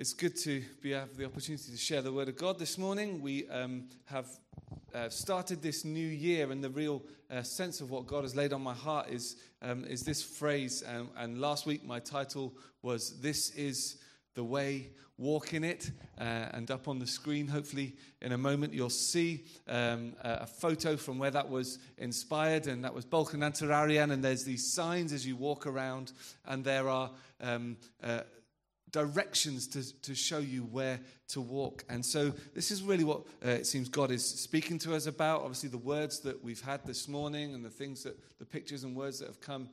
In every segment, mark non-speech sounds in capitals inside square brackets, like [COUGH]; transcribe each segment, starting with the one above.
It's good to be have the opportunity to share the word of God this morning. We um, have uh, started this new year, and the real uh, sense of what God has laid on my heart is um, is this phrase. Um, and last week, my title was "This is the way, walk in it." Uh, and up on the screen, hopefully, in a moment, you'll see um, a photo from where that was inspired, and that was Bwlch Nant yr Arian. And there's these signs as you walk around, and there are um, uh, directions to, to show you where to walk. And so, this is really what uh, it seems God is speaking to us about. Obviously, the words that we've had this morning and the things that the pictures and words that have come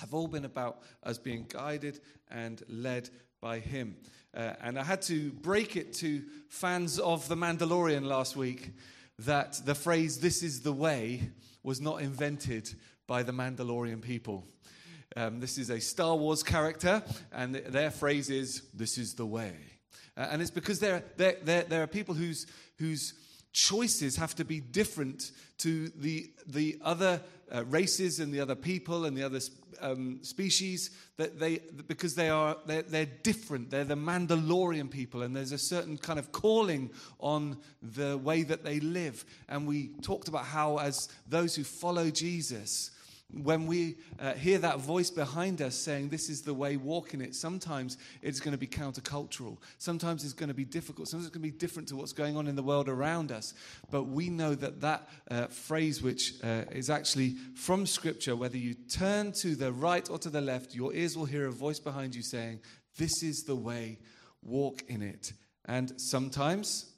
have all been about us being guided and led by Him. Uh, and I had to break it to fans of The Mandalorian last week that the phrase, this is the way, was not invented by the Mandalorian people. Um, this is a Star Wars character, and their phrase is, This is the way. Uh, and it's because there, there, there, there are people whose, whose choices have to be different to the, the other uh, races and the other people and the other um, species that they because they are they're, they're, different they're the mandalorian people and there's a certain kind of calling on the way that they live and we talked about how as those who follow jesus when we uh, hear that voice behind us saying, This is the way, walk in it, sometimes it's going to be countercultural. Sometimes it's going to be difficult. Sometimes it's going to be different to what's going on in the world around us. But we know that that uh, phrase, which uh, is actually from Scripture, whether you turn to the right or to the left, your ears will hear a voice behind you saying, This is the way, walk in it. And sometimes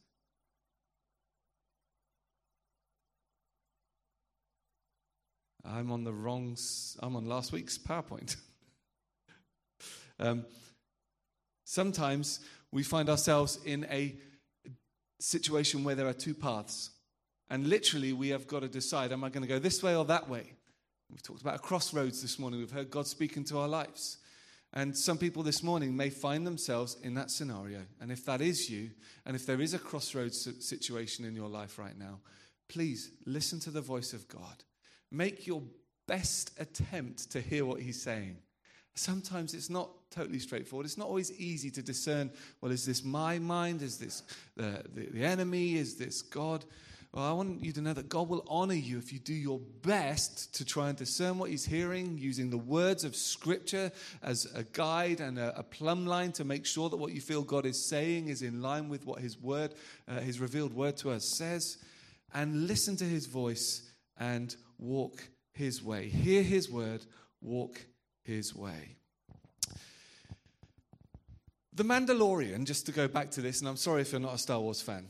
I'm on the wrong, I'm on last week's PowerPoint. [LAUGHS] um, sometimes we find ourselves in a situation where there are two paths. And literally, we have got to decide am I going to go this way or that way? We've talked about a crossroads this morning. We've heard God speaking to our lives. And some people this morning may find themselves in that scenario. And if that is you, and if there is a crossroads situation in your life right now, please listen to the voice of God. Make your best attempt to hear what he's saying. Sometimes it's not totally straightforward. It's not always easy to discern well, is this my mind? Is this the, the, the enemy? Is this God? Well, I want you to know that God will honor you if you do your best to try and discern what He's hearing, using the words of Scripture as a guide and a, a plumb line to make sure that what you feel God is saying is in line with what His word, uh, His revealed word to us says, and listen to His voice and walk his way. Hear his word, walk his way. The Mandalorian, just to go back to this, and I'm sorry if you're not a Star Wars fan.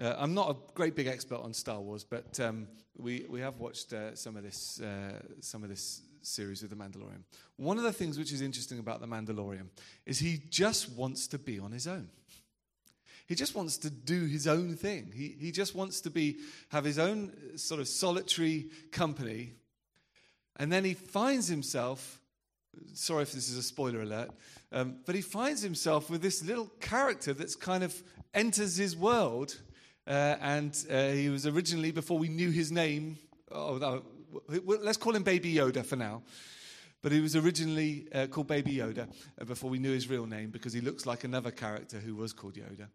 Uh, I'm not a great big expert on Star Wars, but um, we, we have watched uh, some, of this, uh, some of this series with The Mandalorian. One of the things which is interesting about The Mandalorian is he just wants to be on his own. He just wants to do his own thing. He, he just wants to be, have his own sort of solitary company. And then he finds himself, sorry if this is a spoiler alert, um, but he finds himself with this little character that's kind of enters his world. Uh, and uh, he was originally, before we knew his name, oh, no, let's call him Baby Yoda for now. But he was originally uh, called Baby Yoda uh, before we knew his real name because he looks like another character who was called Yoda.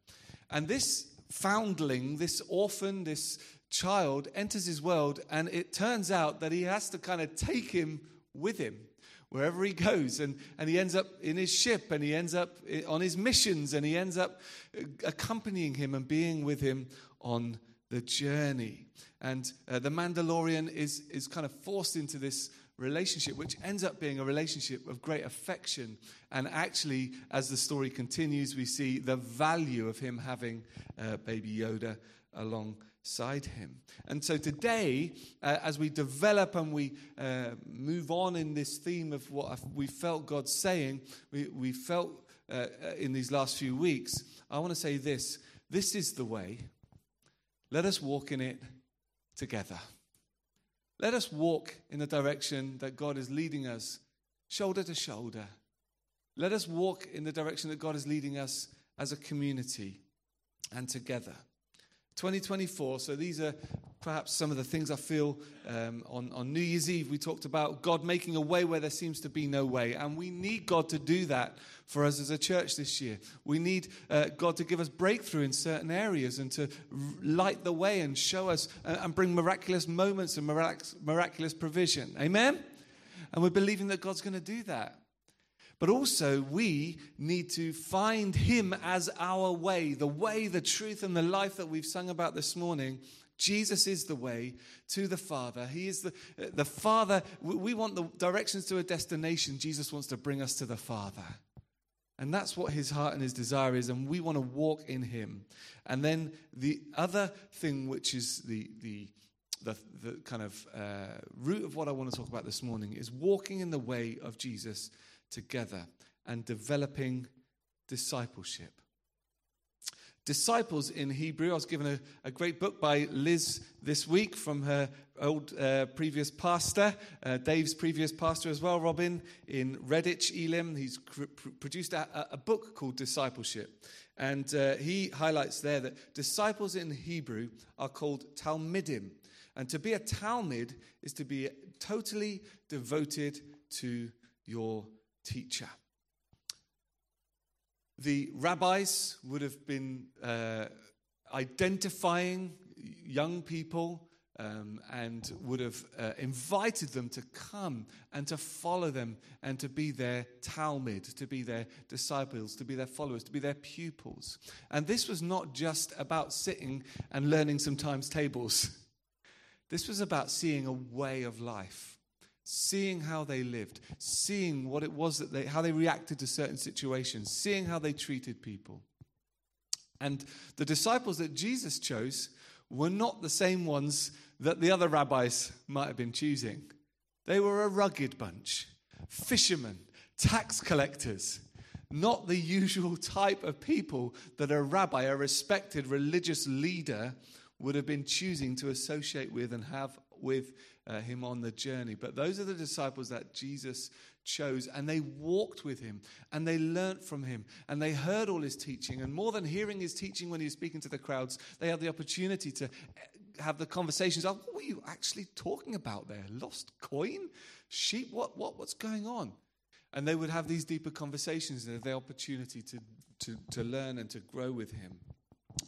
And this foundling, this orphan, this child enters his world, and it turns out that he has to kind of take him with him wherever he goes. And, and he ends up in his ship, and he ends up on his missions, and he ends up uh, accompanying him and being with him on the journey. And uh, the Mandalorian is, is kind of forced into this relationship, which ends up being a relationship of great affection. And actually, as the story continues, we see the value of him having uh, baby Yoda alongside him. And so today, uh, as we develop and we uh, move on in this theme of what we felt God saying, we, we felt uh, in these last few weeks, I want to say this this is the way. Let us walk in it together. Let us walk in the direction that God is leading us, shoulder to shoulder. Let us walk in the direction that God is leading us as a community and together. 2024, so these are perhaps some of the things I feel um, on, on New Year's Eve. We talked about God making a way where there seems to be no way. And we need God to do that for us as a church this year. We need uh, God to give us breakthrough in certain areas and to light the way and show us uh, and bring miraculous moments and mirac- miraculous provision. Amen? And we're believing that God's going to do that. But also, we need to find Him as our way, the way, the truth, and the life that we've sung about this morning. Jesus is the way to the Father. He is the, the Father. We want the directions to a destination. Jesus wants to bring us to the Father. And that's what his heart and his desire is, and we want to walk in him. And then the other thing, which is the, the, the, the kind of uh, root of what I want to talk about this morning, is walking in the way of Jesus together and developing discipleship. Disciples in Hebrew. I was given a, a great book by Liz this week from her old uh, previous pastor, uh, Dave's previous pastor as well, Robin, in Redditch, Elim. He's cr- produced a, a, book called Discipleship. And uh, he highlights there that disciples in Hebrew are called Talmidim. And to be a talmid is to be totally devoted to your teacher. The rabbis would have been uh, identifying young people um, and would have uh, invited them to come and to follow them and to be their talmid, to be their disciples, to be their followers, to be their pupils. And this was not just about sitting and learning some times tables, [LAUGHS] this was about seeing a way of life seeing how they lived, seeing what it was that they, how they reacted to certain situations, seeing how they treated people. And the disciples that Jesus chose were not the same ones that the other rabbis might have been choosing. They were a rugged bunch, fishermen, tax collectors, not the usual type of people that a rabbi, a respected religious leader, would have been choosing to associate with and have with uh, him on the journey. But those are the disciples that Jesus chose, and they walked with him, and they learnt from him, and they heard all his teaching. And more than hearing his teaching when he was speaking to the crowds, they had the opportunity to uh, have the conversations of what were you actually talking about there? Lost coin? Sheep? What, what, what's going on? And they would have these deeper conversations and the opportunity to, to, to learn and to grow with him.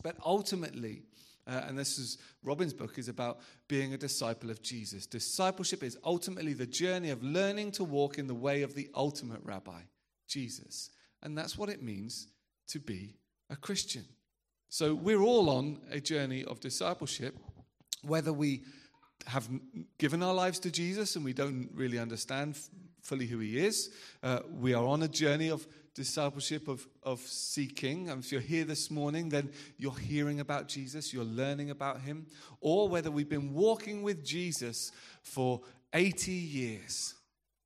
But ultimately, uh, and this is Robin's book is about being a disciple of Jesus. Discipleship is ultimately the journey of learning to walk in the way of the ultimate rabbi, Jesus. And that's what it means to be a Christian. So we're all on a journey of discipleship, whether we have given our lives to Jesus and we don't really understand fully who he is. Uh, we are on a journey of discipleship of, of seeking. And if you're here this morning, then you're hearing about Jesus, you're learning about him. Or whether we've been walking with Jesus for 80 years,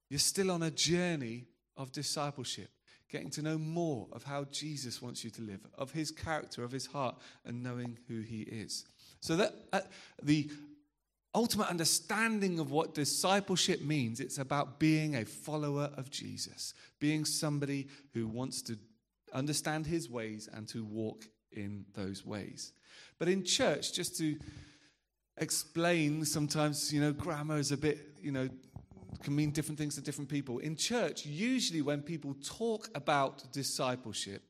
you're still on a journey of discipleship, getting to know more of how Jesus wants you to live, of his character, of his heart, and knowing who he is. So that uh, the ultimate understanding of what discipleship means, it's about being a follower of Jesus, being somebody who wants to understand his ways and to walk in those ways. But in church, just to explain, sometimes, you know, grammar is a bit, you know, can mean different things to different people. In church, usually when people talk about discipleship,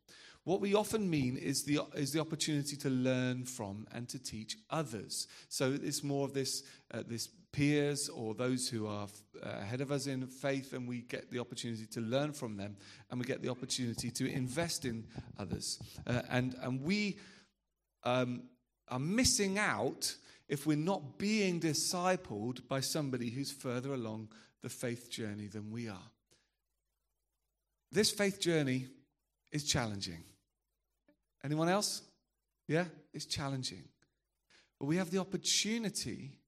what we often mean is the, is the opportunity to learn from and to teach others. So it's more of this, uh, this peers or those who are uh, ahead of us in faith, and we get the opportunity to learn from them, and we get the opportunity to invest in others. Uh, and, and we um, are missing out if we're not being discipled by somebody who's further along the faith journey than we are. This faith journey is challenging. Anyone else? Yeah, it's challenging. But we have the opportunity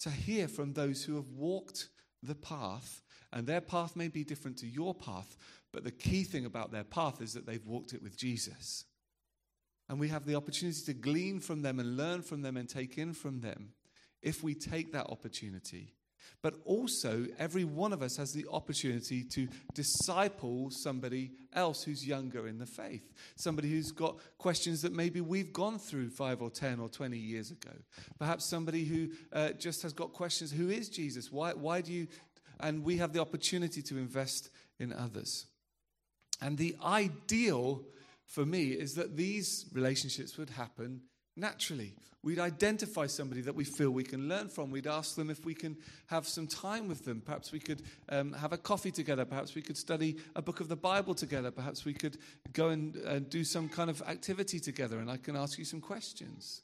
to hear from those who have walked the path, and their path may be different to your path, but the key thing about their path is that they've walked it with Jesus. And we have the opportunity to glean from them and learn from them and take in from them if we take that opportunity. But also, every one of us has the opportunity to disciple somebody else who's younger in the faith. Somebody who's got questions that maybe we've gone through five or 10 or 20 years ago. Perhaps somebody who uh, just has got questions who is Jesus? Why, why do you. And we have the opportunity to invest in others. And the ideal for me is that these relationships would happen naturally. We'd identify somebody that we feel we can learn from. We'd ask them if we can have some time with them. Perhaps we could um, have a coffee together. Perhaps we could study a book of the Bible together. Perhaps we could go and uh, do some kind of activity together, and I can ask you some questions.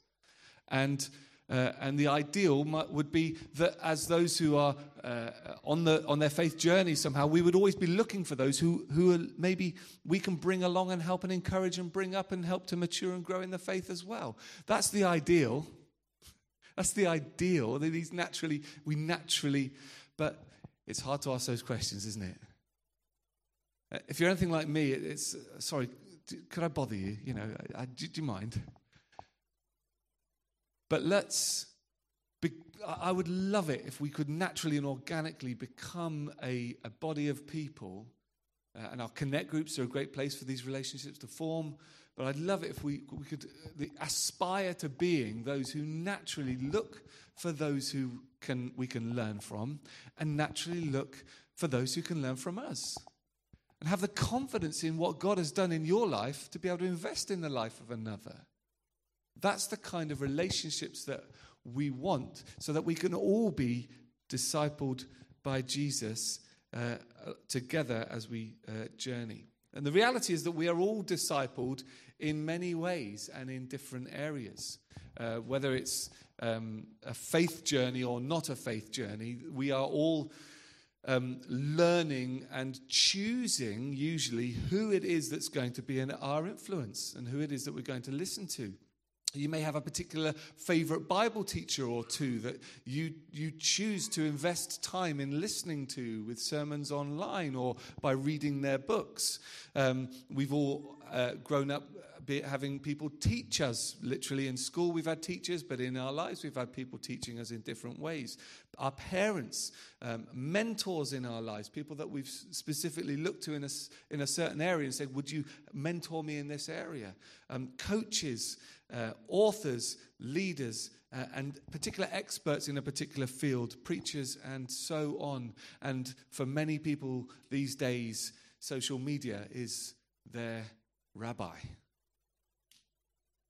And uh, and the ideal would be that as those who are uh, on, the, on their faith journey somehow, we would always be looking for those who, who are maybe we can bring along and help and encourage and bring up and help to mature and grow in the faith as well. That's the ideal. That's the ideal. These naturally, we naturally, but it's hard to ask those questions, isn't it? Uh, if you're anything like me, it's sorry, could I bother you? You know, I, I, do, do you mind? But let's, be, I would love it if we could naturally and organically become a, a body of people. Uh, and our connect groups are a great place for these relationships to form. But I'd love it if we, we could uh, aspire to being those who naturally look for those who can, we can learn from and naturally look for those who can learn from us. And have the confidence in what God has done in your life to be able to invest in the life of another. That's the kind of relationships that we want so that we can all be discipled by Jesus uh, together as we uh, journey. And the reality is that we are all discipled in many ways and in different areas. Uh, whether it's um, a faith journey or not a faith journey, we are all um, learning and choosing usually who it is that's going to be in our influence and who it is that we're going to listen to. You may have a particular favorite Bible teacher or two that you, you choose to invest time in listening to with sermons online or by reading their books. Um, we've all uh, grown up having people teach us. Literally in school, we've had teachers, but in our lives, we've had people teaching us in different ways. Our parents, um, mentors in our lives, people that we've specifically looked to in a, in a certain area and said, Would you mentor me in this area? Um, coaches, uh, authors, leaders, uh, and particular experts in a particular field, preachers, and so on. And for many people these days, social media is their rabbi.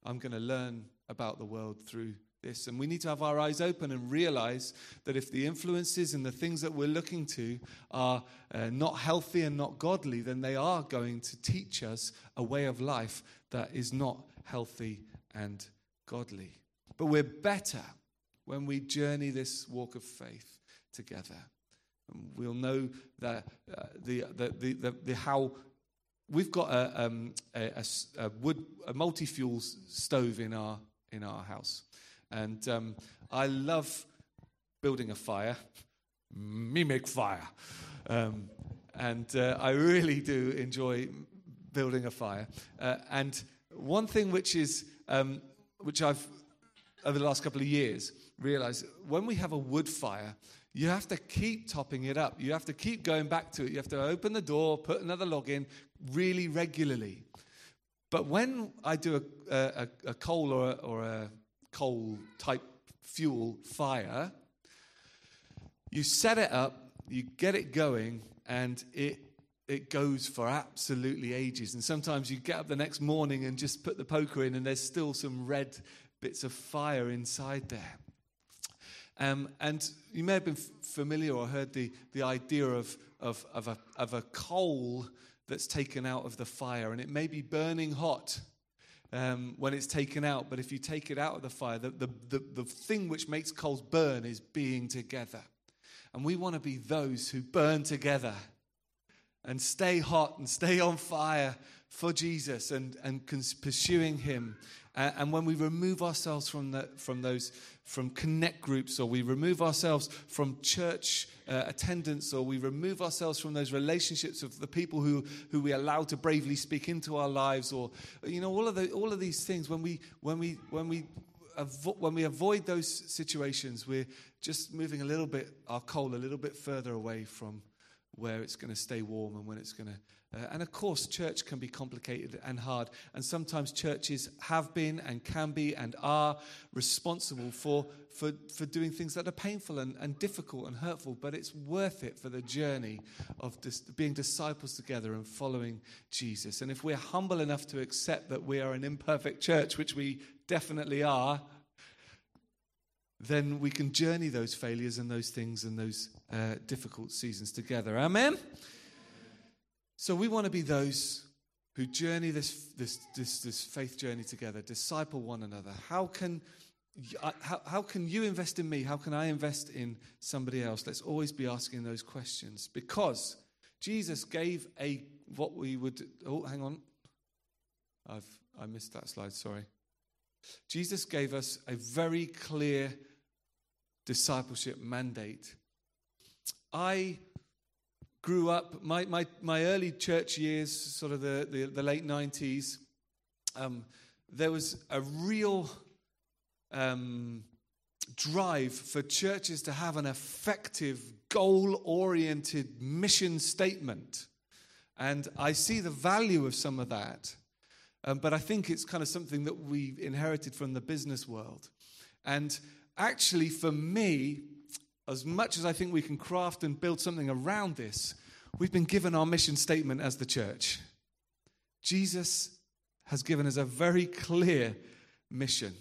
I'm going to learn about the world through this. And we need to have our eyes open and realize that if the influences and the things that we're looking to are uh, not healthy and not godly, then they are going to teach us a way of life that is not healthy and godly. But we're better when we journey this walk of faith together. And we'll know that uh, the, the, the, the, how we've got a, um, a, a, wood, a multi-fuel stove in our in our house, and um, I love building a fire. Make fire, um, and uh, I really do enjoy building a fire. Uh, and one thing which is um, which I've over the last couple of years realized when we have a wood fire, you have to keep topping it up. You have to keep going back to it. You have to open the door, put another log in really regularly. But when I do a, a, a coal or a, or a coal type fuel fire, you set it up, you get it going, and it it goes for absolutely ages. And sometimes you get up the next morning and just put the poker in, and there's still some red bits of fire inside there. Um, and you may have been familiar or heard the, the idea of, of, of, a, of a coal that's taken out of the fire, and it may be burning hot. Um, when it's taken out, but if you take it out of the fire, the, the, the, the thing which makes coals burn is being together. And we want to be those who burn together and stay hot and stay on fire for Jesus and, and pursuing Him. and when we remove ourselves from, the, from those from connect groups or we remove ourselves from church uh, attendance or we remove ourselves from those relationships of the people who, who we allow to bravely speak into our lives or you know all of the, all of these things when we when we when we avo- when we avoid those situations, we're just moving a little bit, our coal a little bit further away from where it's going to stay warm and when it's going to. Uh, and of course, church can be complicated and hard. And sometimes churches have been and can be and are responsible for, for, for doing things that are painful and, and difficult and hurtful. But it's worth it for the journey of dis- being disciples together and following Jesus. And if we're humble enough to accept that we are an imperfect church, which we definitely are, then we can journey those failures and those things and those uh, difficult seasons together. Amen? So we want to be those who journey this, this, this, this faith journey together, disciple one another. How can, how, how can you invest in me? How can I invest in somebody else? Let's always be asking those questions because Jesus gave a, what we would, oh, hang on. I've, I missed that slide, sorry. Jesus gave us a very clear discipleship mandate. I grew up, my, my, my early church years, sort of the, the, the late 90s, um, there was a real um, drive for churches to have an effective, goal oriented mission statement. And I see the value of some of that. Um, but I think it's kind of something that we inherited from the business world. And actually, for me, as much as I think we can craft and build something around this, we've been given our mission statement as the church. Jesus has given us a very clear mission.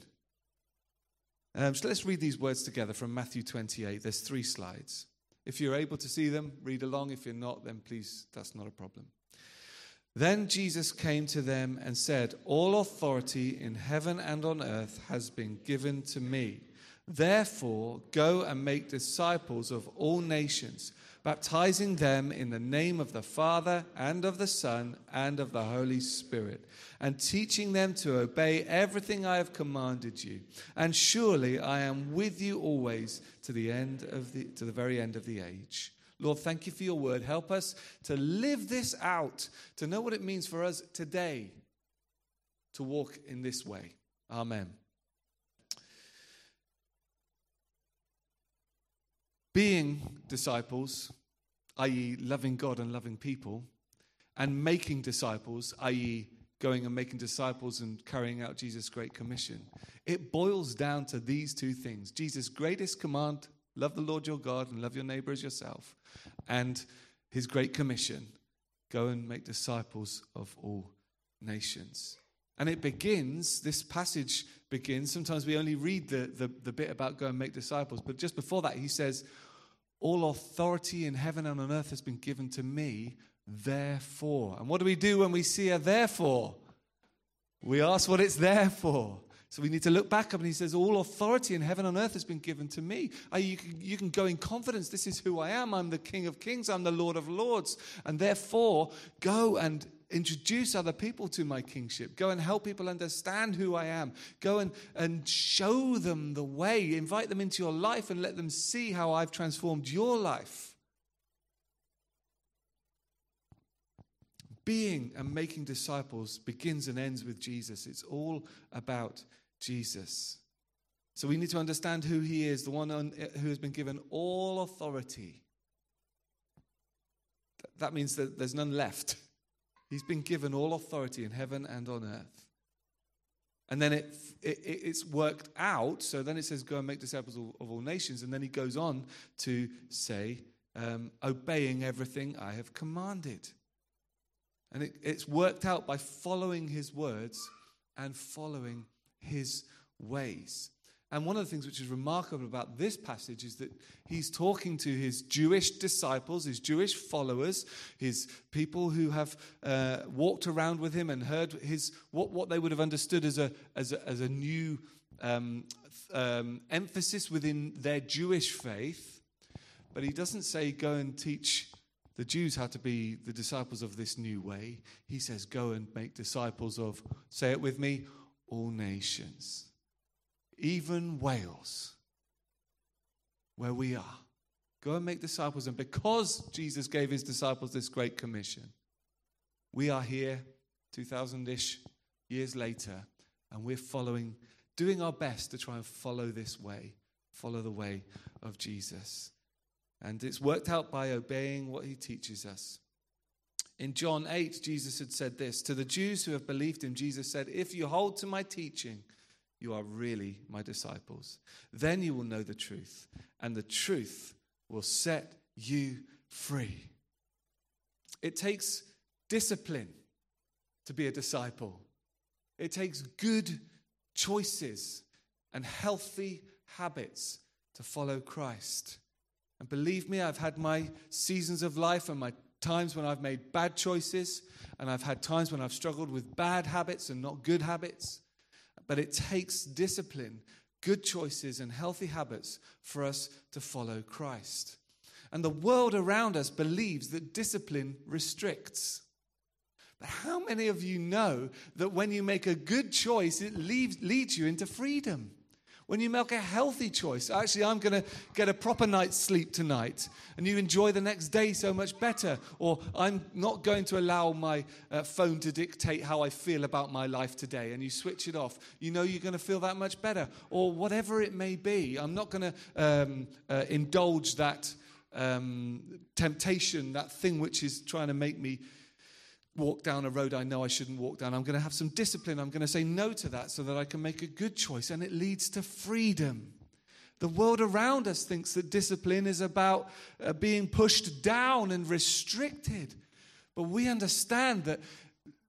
Um, so let's read these words together from Matthew 28. There's three slides. If you're able to see them, read along. If you're not, then please, that's not a problem. Then Jesus came to them and said, All authority in heaven and on earth has been given to me. Therefore, go and make disciples of all nations, baptizing them in the name of the Father and of the Son and of the Holy Spirit, and teaching them to obey everything I have commanded you. And surely I am with you always to the end of the to the very end of the age. Lord, thank you for your word. Help us to live this out, to know what it means for us today to walk in this way. Amen. Being disciples, i.e., loving God and loving people, and making disciples, i.e., going and making disciples and carrying out Jesus' great commission, it boils down to these two things Jesus' greatest command love the Lord your God and love your neighbor as yourself, and his great commission go and make disciples of all nations. And it begins, this passage begins. Sometimes we only read the, the, the, bit about go and make disciples, but just before that, he says, All authority in heaven and on earth has been given to me, therefore. And what do we do when we see a therefore? We ask what it's there for. So we need to look back up and he says, All authority in heaven and earth has been given to me. You can, you can go in confidence. This is who I am. I'm the King of Kings. I'm the Lord of Lords. And therefore, go and introduce other people to my kingship. Go and help people understand who I am. Go and, and show them the way. Invite them into your life and let them see how I've transformed your life. Being and making disciples begins and ends with Jesus. It's all about Jesus. So we need to understand who he is, the one on, who has been given all authority. That means that there's none left. [LAUGHS] He's been given all authority in heaven and on earth. And then it, it, it's worked out. So then it says, Go and make disciples of, of all nations. And then he goes on to say, um, Obeying everything I have commanded. And it, it's worked out by following his words and following his ways. And one of the things which is remarkable about this passage is that he's talking to his Jewish disciples, his Jewish followers, his people who have uh, walked around with him and heard his what, what they would have understood as a, as a, as a new um, um, emphasis within their Jewish faith. But he doesn't say, go and teach the Jews how to be the disciples of this new way. He says, go and make disciples of, say it with me, all nations even Wales, where we are. Go and make disciples. And because Jesus gave his disciples this great commission, we are here 2,000 ish years later, and we're following doing our best to try and follow this way, follow the way of Jesus. And it's worked out by obeying what he teaches us. In John 8, Jesus had said this To the Jews who have believed him, Jesus said, If you hold to my teaching, you are really my disciples. Then you will know the truth, and the truth will set you free. It takes discipline to be a disciple, it takes good choices and healthy habits to follow Christ. And believe me, I've had my seasons of life and my times when I've made bad choices, and I've had times when I've struggled with bad habits and not good habits. But it takes discipline, good choices, and healthy habits for us to follow Christ. And the world around us believes that discipline restricts. But how many of you know that when you make a good choice, it leads you into freedom? When you make a healthy choice, actually, I'm going to get a proper night's sleep tonight, and you enjoy the next day so much better. Or I'm not going to allow my uh, phone to dictate how I feel about my life today, and you switch it off. You know you're going to feel that much better. Or whatever it may be, I'm not going to um, uh, indulge that um, temptation, that thing which is trying to make me walk down a road I know I shouldn't walk down. I'm going to have some discipline. I'm going to say no to that so that I can make a good choice. And it leads to freedom. The world around us thinks that discipline is about uh, being pushed down and restricted. But we understand that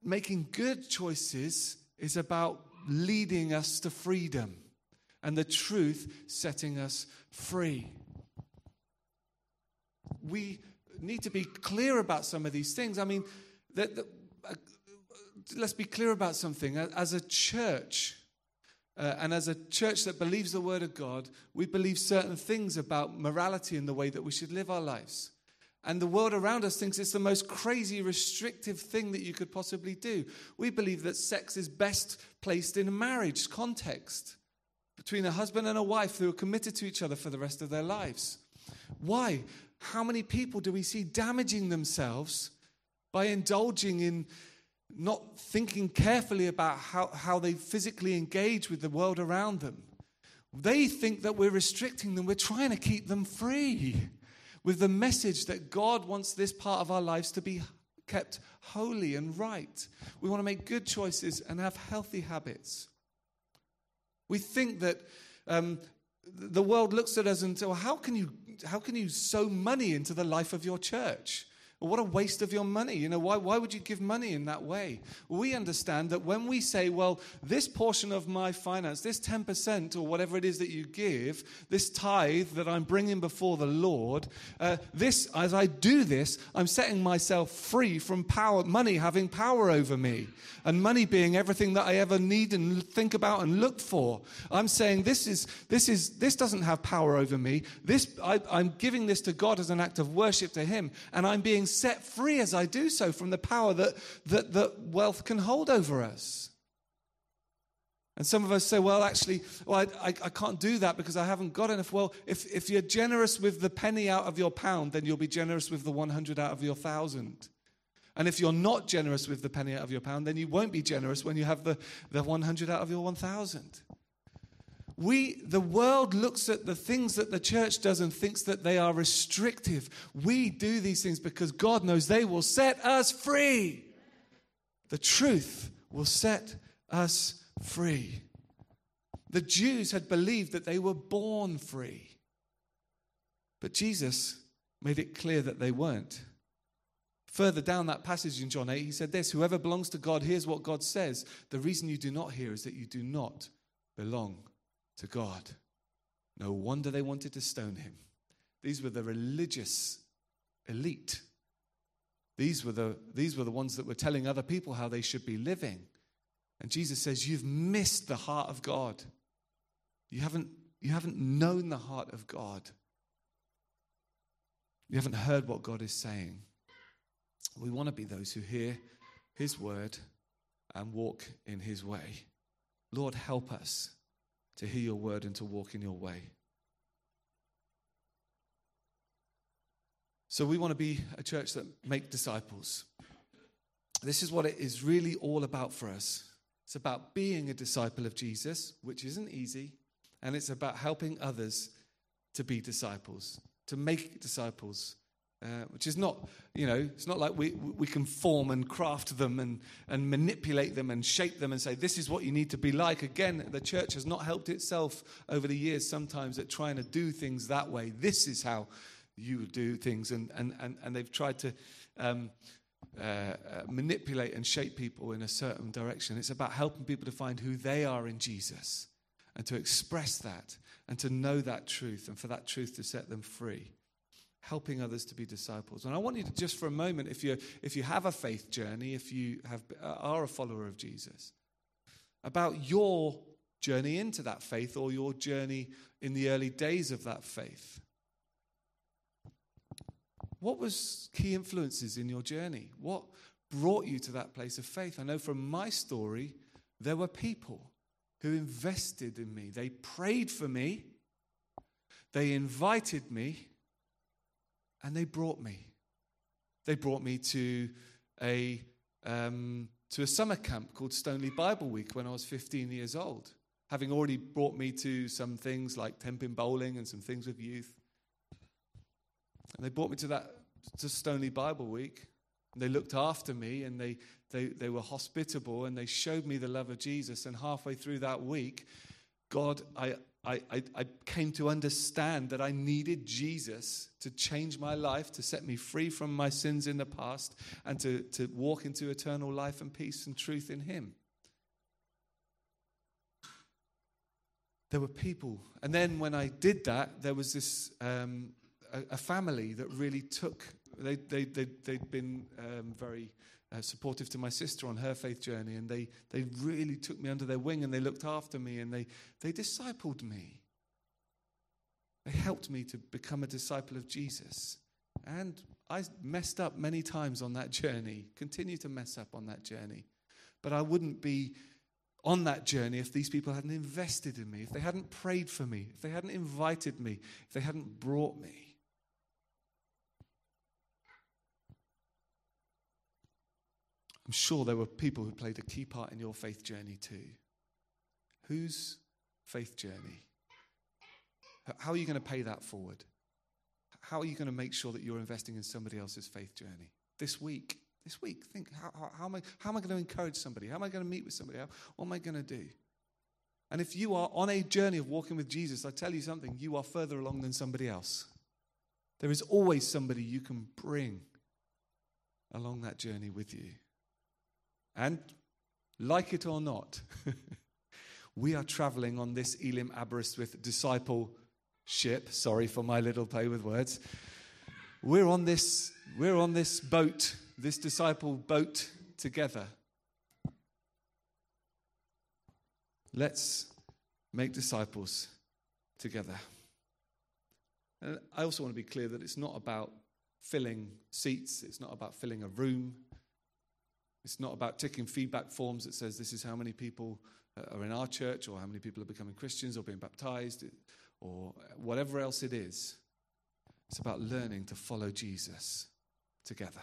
making good choices is about leading us to freedom and the truth setting us free. We need to be clear about some of these things. I mean, that, that uh, let's be clear about something. As a church, uh, and as a church that believes the Word of God, we believe certain things about morality and the way that we should live our lives. And the world around us thinks it's the most crazy, restrictive thing that you could possibly do. We believe that sex is best placed in a marriage context between a husband and a wife who are committed to each other for the rest of their lives. Why? How many people do we see damaging themselves by indulging in not thinking carefully about how, how they physically engage with the world around them. They think that we're restricting them, we're trying to keep them free with the message that God wants this part of our lives to be kept holy and right. We want to make good choices and have healthy habits. We think that um, the world looks at us and says, well, how can you how can you sow money into the life of your church? What a waste of your money. You know, why, why would you give money in that way? We understand that when we say, well, this portion of my finance, this 10% or whatever it is that you give, this tithe that I'm bringing before the Lord, uh, this, as I do this, I'm setting myself free from power, money having power over me, and money being everything that I ever need and think about and look for. I'm saying this is, this is, this doesn't have power over me. This, I, I'm giving this to God as an act of worship to Him, and I'm being set free as I do so from the power that, that, that wealth can hold over us. And some of us say, well, actually, well, I, I, I, can't do that because I haven't got enough. Well, if, if you're generous with the penny out of your pound, then you'll be generous with the 100 out of your thousand. And if you're not generous with the penny out of your pound, then you won't be generous when you have the, the 100 out of your 1,000. We, the world looks at the things that the church does and thinks that they are restrictive. We do these things because God knows they will set us free. The truth will set us free. The Jews had believed that they were born free. But Jesus made it clear that they weren't. Further down that passage in John 8, he said this Whoever belongs to God hears what God says. The reason you do not hear is that you do not belong to God. No wonder they wanted to stone him. These were the religious elite. These were the, these were the ones that were telling other people how they should be living. And Jesus says, You've missed the heart of God. You haven't, you haven't known the heart of God. You haven't heard what God is saying. We want to be those who hear His word and walk in His way. Lord, help us to hear your word and to walk in your way. So we want to be a church that make disciples. This is what it is really all about for us. It's about being a disciple of Jesus, which isn't easy, and it's about helping others to be disciples, to make disciples. Uh, which is not, you know, it's not like we, we can form and craft them and, and manipulate them and shape them and say, this is what you need to be like. Again, the church has not helped itself over the years sometimes at trying to do things that way. This is how you do things. And, and, and, and they've tried to um, uh, uh, manipulate and shape people in a certain direction. It's about helping people to find who they are in Jesus and to express that and to know that truth and for that truth to set them free helping others to be disciples. And I want you to just for a moment, if you if you have a faith journey, if you have uh, are a follower of Jesus, about your journey into that faith or your journey in the early days of that faith. What was key influences in your journey? What brought you to that place of faith? I know from my story, there were people who invested in me. They prayed for me. They invited me and they brought me. They brought me to a, um, to a summer camp called Stoneleigh Bible Week when I was 15 years old, having already brought me to some things like Tenpin Bowling and some things with youth. And they brought me to that to Stoneleigh Bible Week. And they looked after me and they, they, they were hospitable and they showed me the love of Jesus. And halfway through that week, God, I, I, I, I, came to understand that I needed Jesus to change my life, to set me free from my sins in the past, and to, to walk into eternal life and peace and truth in Him. There were people. And then when I did that, there was this um, a, a, family that really took, they, they, they, they'd been um, very uh, supportive to my sister on her faith journey, and they, they really took me under their wing and they looked after me and they, they discipled me. They helped me to become a disciple of Jesus. And I messed up many times on that journey, continue to mess up on that journey. But I wouldn't be on that journey if these people hadn't invested in me, if they hadn't prayed for me, if they hadn't invited me, if they hadn't brought me. I'm sure there were people who played a key part in your faith journey too. Whose faith journey? How are you going to pay that forward? How are you going to make sure that you're investing in somebody else's faith journey? This week, this week, think how, how, how am, I, how am I going to encourage somebody? How am I going to meet with somebody? How, what am I going to do? And if you are on a journey of walking with Jesus, I tell you something, you are further along than somebody else. There is always somebody you can bring along that journey with you. And like it or not, [LAUGHS] we are traveling on this Elim Aberystwyth discipleship. Sorry for my little play with words. We're on this, we're on this boat, this disciple boat together. Let's make disciples together. And I also want to be clear that it's not about filling seats, it's not about filling a room, it's not about ticking feedback forms that says this is how many people uh, are in our church or how many people are becoming Christians or being baptized or whatever else it is. It's about learning to follow Jesus together.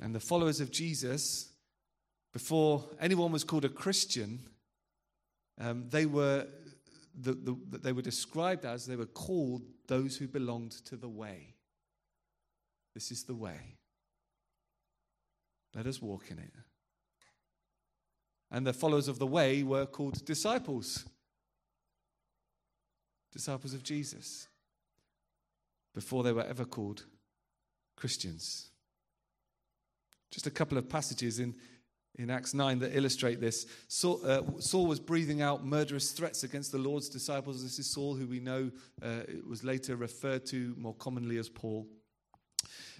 And the followers of Jesus, before anyone was called a Christian, um, they were the, the, they were described as they were called those who belonged to the way. This is the way. Let us walk in it. And the followers of the way were called disciples. Disciples of Jesus. Before they were ever called Christians. Just a couple of passages in, in Acts 9 that illustrate this. Saul, uh, Saul, was breathing out murderous threats against the Lord's disciples. This is Saul, who we know uh, was later referred to more commonly as Paul.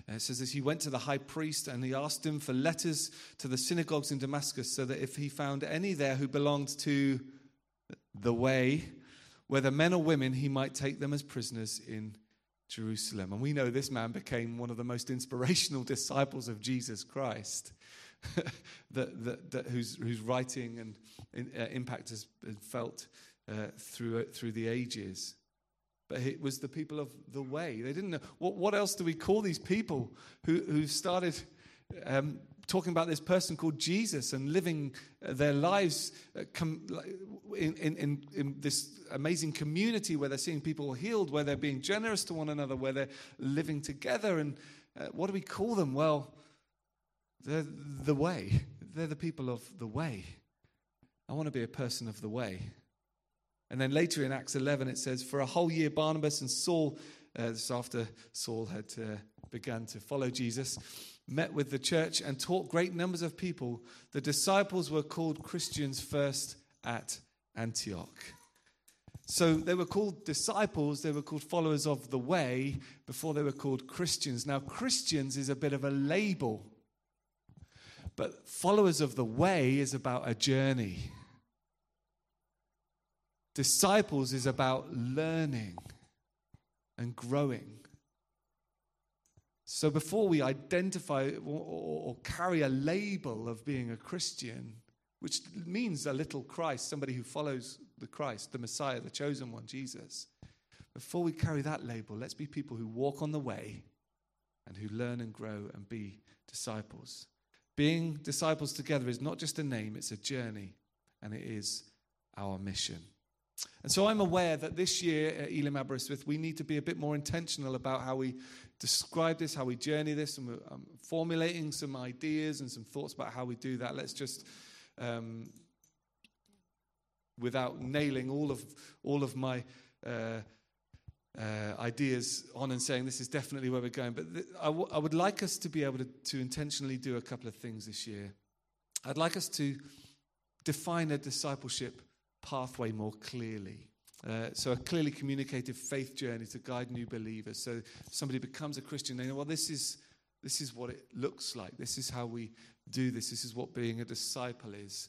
Uh, it says this He went to the high priest and he asked him for letters to the synagogues in Damascus so that if he found any there who belonged to the way, whether men or women, he might take them as prisoners in Jerusalem. And we know this man became one of the most inspirational [LAUGHS] disciples of Jesus Christ, [LAUGHS] that, that, that, whose, whose writing and uh, impact has been felt uh, through, through the ages but it was the people of the way. They didn't know what, what else do we call these people who, who started um, talking about this person called Jesus and living uh, their lives uh, in, in, in, this amazing community where they're seeing people healed, where they're being generous to one another, where they're living together. And uh, what do we call them? Well, they're the way. They're the people of the way. I want to be a person of the way. And then later in Acts 11, it says, For a whole year, Barnabas and Saul, uh, this after Saul had uh, begun to follow Jesus, met with the church and taught great numbers of people. The disciples were called Christians first at Antioch. So they were called disciples, they were called followers of the way before they were called Christians. Now, Christians is a bit of a label, but followers of the way is about a journey. Disciples is about learning and growing. So before we identify or, carry a label of being a Christian, which means a little Christ, somebody who follows the Christ, the Messiah, the chosen one, Jesus, before we carry that label, let's be people who walk on the way and who learn and grow and be disciples. Being disciples together is not just a name, it's a journey, and it is our mission. And so I'm aware that this year at Elim Aberystwyth, we need to be a bit more intentional about how we describe this, how we journey this, and we're um, formulating some ideas and some thoughts about how we do that. Let's just, um, without nailing all of all of my uh, uh, ideas on and saying this is definitely where we're going, but th- I, w- I would like us to be able to, to intentionally do a couple of things this year. I'd like us to define a discipleship pathway more clearly. Uh, so, a clearly communicated faith journey to guide new believers. So, somebody becomes a Christian, they know, well, this is, this is what it looks like. This is how we do this. This is what being a disciple is.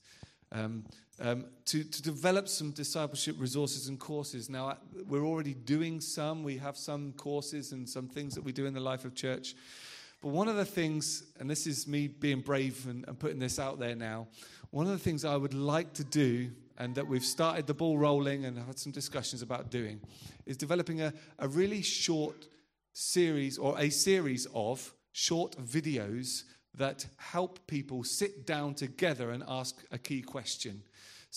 Um, um, to, to develop some discipleship resources and courses. Now, we're already doing some. We have some courses and some things that we do in the life of church. But one of the things, and this is me being brave and, and putting this out there now, one of the things I would like to do and that we've started the ball rolling and had some discussions about doing is developing a, a really short series or a series of short videos that help people sit down together and ask a key question.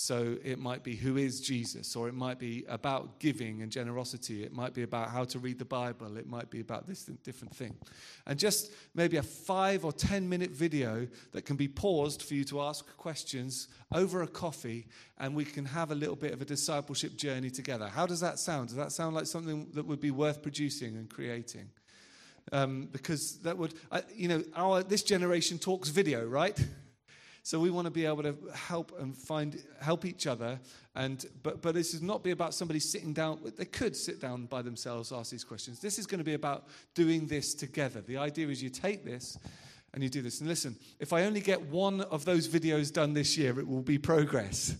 So it might be who is Jesus, or it might be about giving and generosity. It might be about how to read the Bible. It might be about this different thing. And just maybe a five or 10 minute video that can be paused for you to ask questions over a coffee, and we can have a little bit of a discipleship journey together. How does that sound? Does that sound like something that would be worth producing and creating? Um, because that would, uh, you know, our, this generation talks video, right? [LAUGHS] So we want to be able to help and find help each other. And but but this is not be about somebody sitting down. They could sit down by themselves, ask these questions. This is going to be about doing this together. The idea is you take this and you do this. And listen, if I only get one of those videos done this year, it will be progress.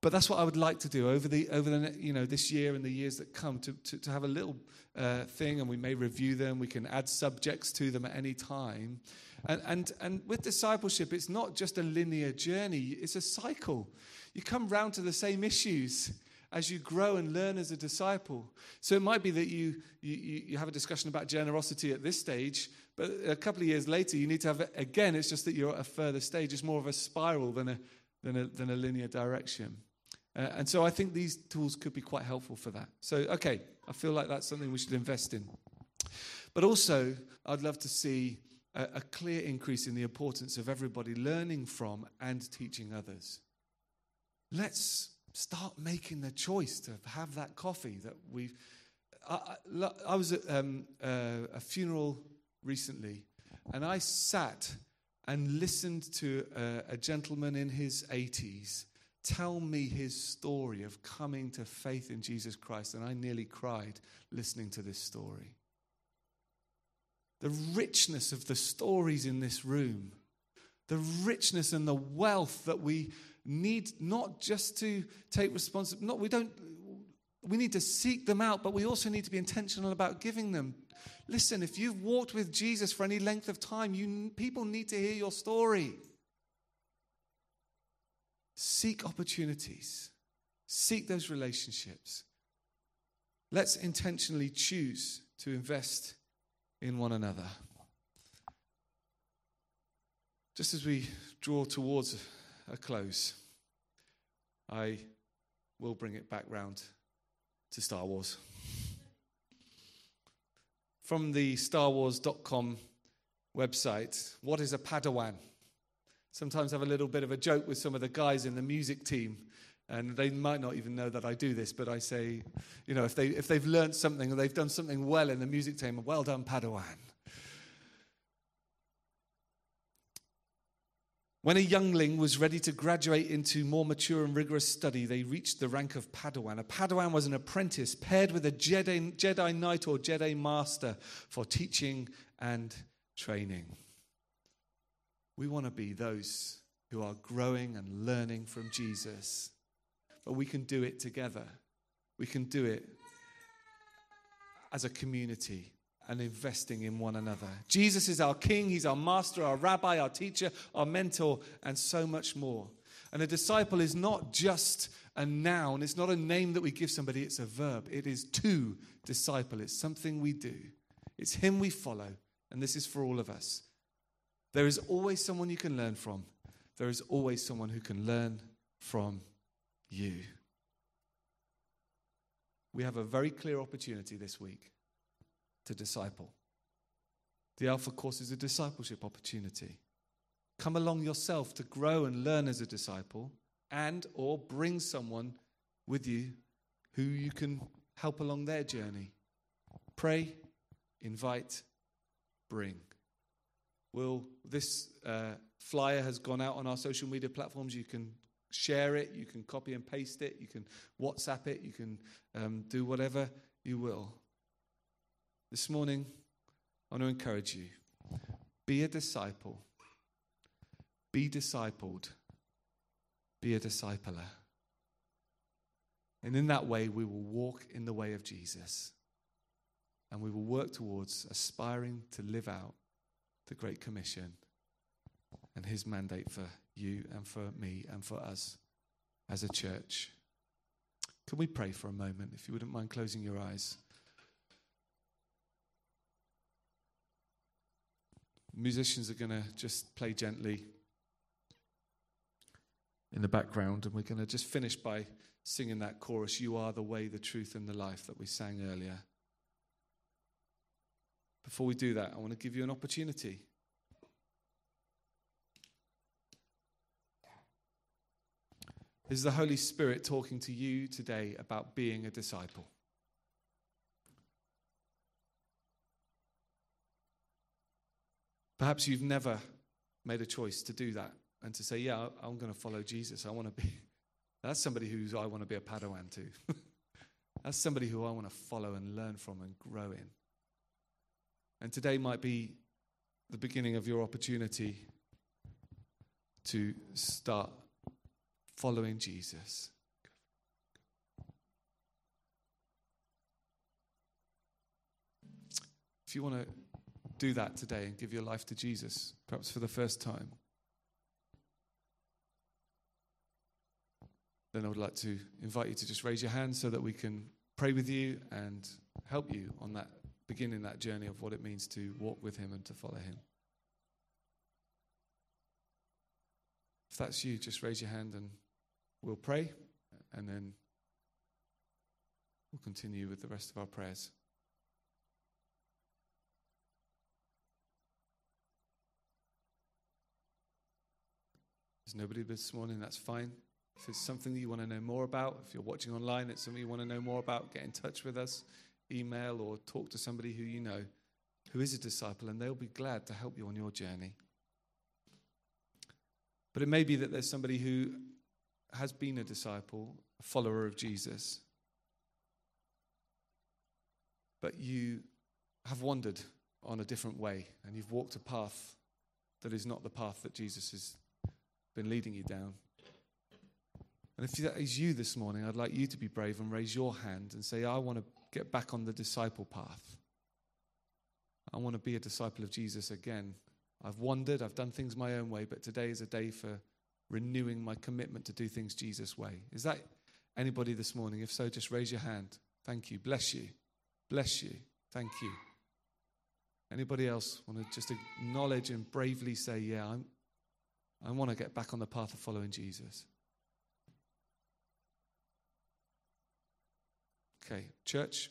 But that's what I would like to do over the over the you know this year and the years that come to to, to have a little uh, thing, and we may review them. We can add subjects to them at any time. And, and, and with discipleship, it's not just a linear journey, it's a cycle. You come round to the same issues as you grow and learn as a disciple. So it might be that you, you, you have a discussion about generosity at this stage, but a couple of years later, you need to have again. It's just that you're at a further stage. It's more of a spiral than a, than a, than a linear direction. Uh, and so I think these tools could be quite helpful for that. So, okay, I feel like that's something we should invest in. But also, I'd love to see a, a clear increase in the importance of everybody learning from and teaching others. Let's start making the choice to have that coffee that we've. I, I, I was at um, uh, a funeral recently, and I sat and listened to a, a gentleman in his 80s tell me his story of coming to faith in Jesus Christ, and I nearly cried listening to this story the richness of the stories in this room, the richness and the wealth that we need not just to take responsibility, not we don't we need to seek them out, but we also need to be intentional about giving them. Listen, if you've walked with Jesus for any length of time, you people need to hear your story. Seek opportunities. Seek those relationships. Let's intentionally choose to invest in one another. Just as we draw towards a close, I will bring it back round to Star Wars. From the StarWars.com website, what is a Padawan? Sometimes I have a little bit of a joke with some of the guys in the music team, and they might not even know that I do this, but I say, you know, if, they, if they've learned something or they've done something well in the music team, well done, Padawan. When a youngling was ready to graduate into more mature and rigorous study, they reached the rank of Padawan. A Padawan was an apprentice paired with a Jedi, Jedi Knight or Jedi Master for teaching and training. We want to be those who are growing and learning from Jesus, but we can do it together. We can do it as a community and investing in one another. Jesus is our King, He's our Master, our Rabbi, our teacher, our mentor, and so much more. And a disciple is not just a noun, it's not a name that we give somebody, it's a verb. It is to disciple, it's something we do. It's Him we follow, and this is for all of us. There is always someone you can learn from, there is always someone who can learn from you. We have a very clear opportunity this week to disciple. The Alpha course is a discipleship opportunity. Come along yourself to grow and learn as a disciple and or bring someone with you who you can help along their journey. Pray, invite, bring. Will this uh, flyer has gone out on our social media platforms? You can share it, you can copy and paste it, you can WhatsApp it, you can um, do whatever you will. This morning, I want to encourage you be a disciple, be discipled, be a discipler. And in that way, we will walk in the way of Jesus. And we will work towards aspiring to live out the Great Commission and his mandate for you and for me and for us as a church. Can we pray for a moment, if you wouldn't mind closing your eyes? musicians are going to just play gently in the background, and we're going to just finish by singing that chorus You are the way, the truth, and the life that we sang earlier. Before we do that, I want to give you an opportunity. Is the Holy Spirit talking to you today about being a disciple? Perhaps you've never made a choice to do that and to say, Yeah, I'm going to follow Jesus. I want to be. [LAUGHS] That's somebody who I want to be a Padawan to. [LAUGHS] That's somebody who I want to follow and learn from and grow in. And today might be the beginning of your opportunity to start following Jesus. If you want to do that today and give your life to Jesus, perhaps for the first time, then I would like to invite you to just raise your hand so that we can pray with you and help you on that beginning that journey of what it means to walk with him and to follow him. If that's you, just raise your hand and we'll pray and then we'll continue with the rest of our prayers. There's nobody this morning, that's fine. If it's something that you want to know more about, if you're watching online, it's something you want to know more about, get in touch with us, email or talk to somebody who you know who is a disciple, and they'll be glad to help you on your journey. But it may be that there's somebody who has been a disciple, a follower of Jesus, but you have wandered on a different way and you've walked a path that is not the path that Jesus has been leading you down. And if that is you this morning, I'd like you to be brave and raise your hand and say, I want to get back on the disciple path. I want to be a disciple of Jesus again. I've wandered, I've done things my own way, but today is a day for renewing my commitment to do things Jesus' way. Is that anybody this morning? If so, just raise your hand. Thank you. Bless you. Bless you. Thank you. Anybody else want to just acknowledge and bravely say, Yeah, I'm, I want to get back on the path of following Jesus. Okay, church,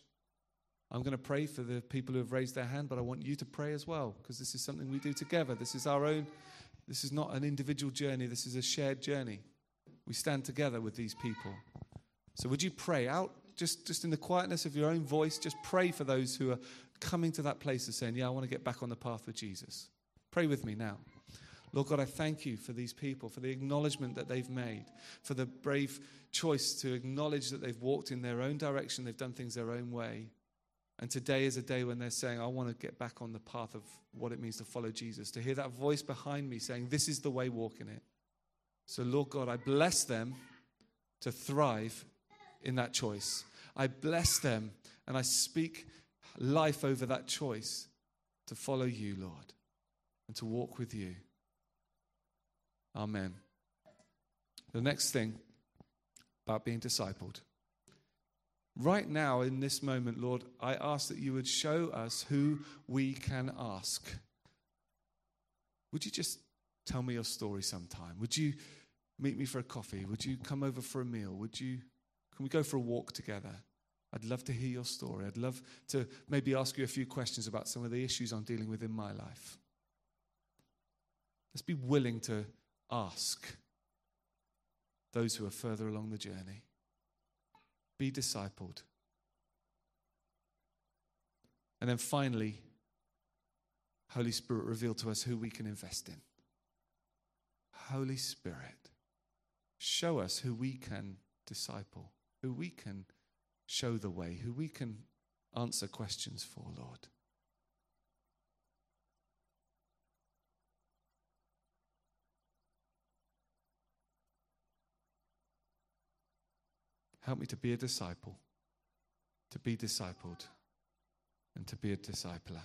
I'm going to pray for the people who have raised their hand, but I want you to pray as well because this is something we do together. This is our own, this is not an individual journey, this is a shared journey. We stand together with these people. So, would you pray out, just, just in the quietness of your own voice, just pray for those who are coming to that place of saying, Yeah, I want to get back on the path with Jesus. Pray with me now. Lord God, I thank you for these people, for the acknowledgement that they've made, for the brave choice to acknowledge that they've walked in their own direction, they've done things their own way. And today is a day when they're saying, I want to get back on the path of what it means to follow Jesus, to hear that voice behind me saying, This is the way, walk in it. So, Lord God, I bless them to thrive in that choice. I bless them and I speak life over that choice to follow you, Lord, and to walk with you. Amen. The next thing about being discipled. Right now, in this moment, Lord, I ask that you would show us who we can ask. Would you just tell me your story sometime? Would you meet me for a coffee? Would you come over for a meal? Would you can we go for a walk together? I'd love to hear your story. I'd love to maybe ask you a few questions about some of the issues I'm dealing with in my life. Let's be willing to ask those who are further along the journey. Be discipled. And then finally, Holy Spirit, reveal to us who we can invest in. Holy Spirit, show us who we can disciple, who we can show the way, who we can answer questions for, Lord. Help me to be a disciple, to be discipled, and to be a discipler.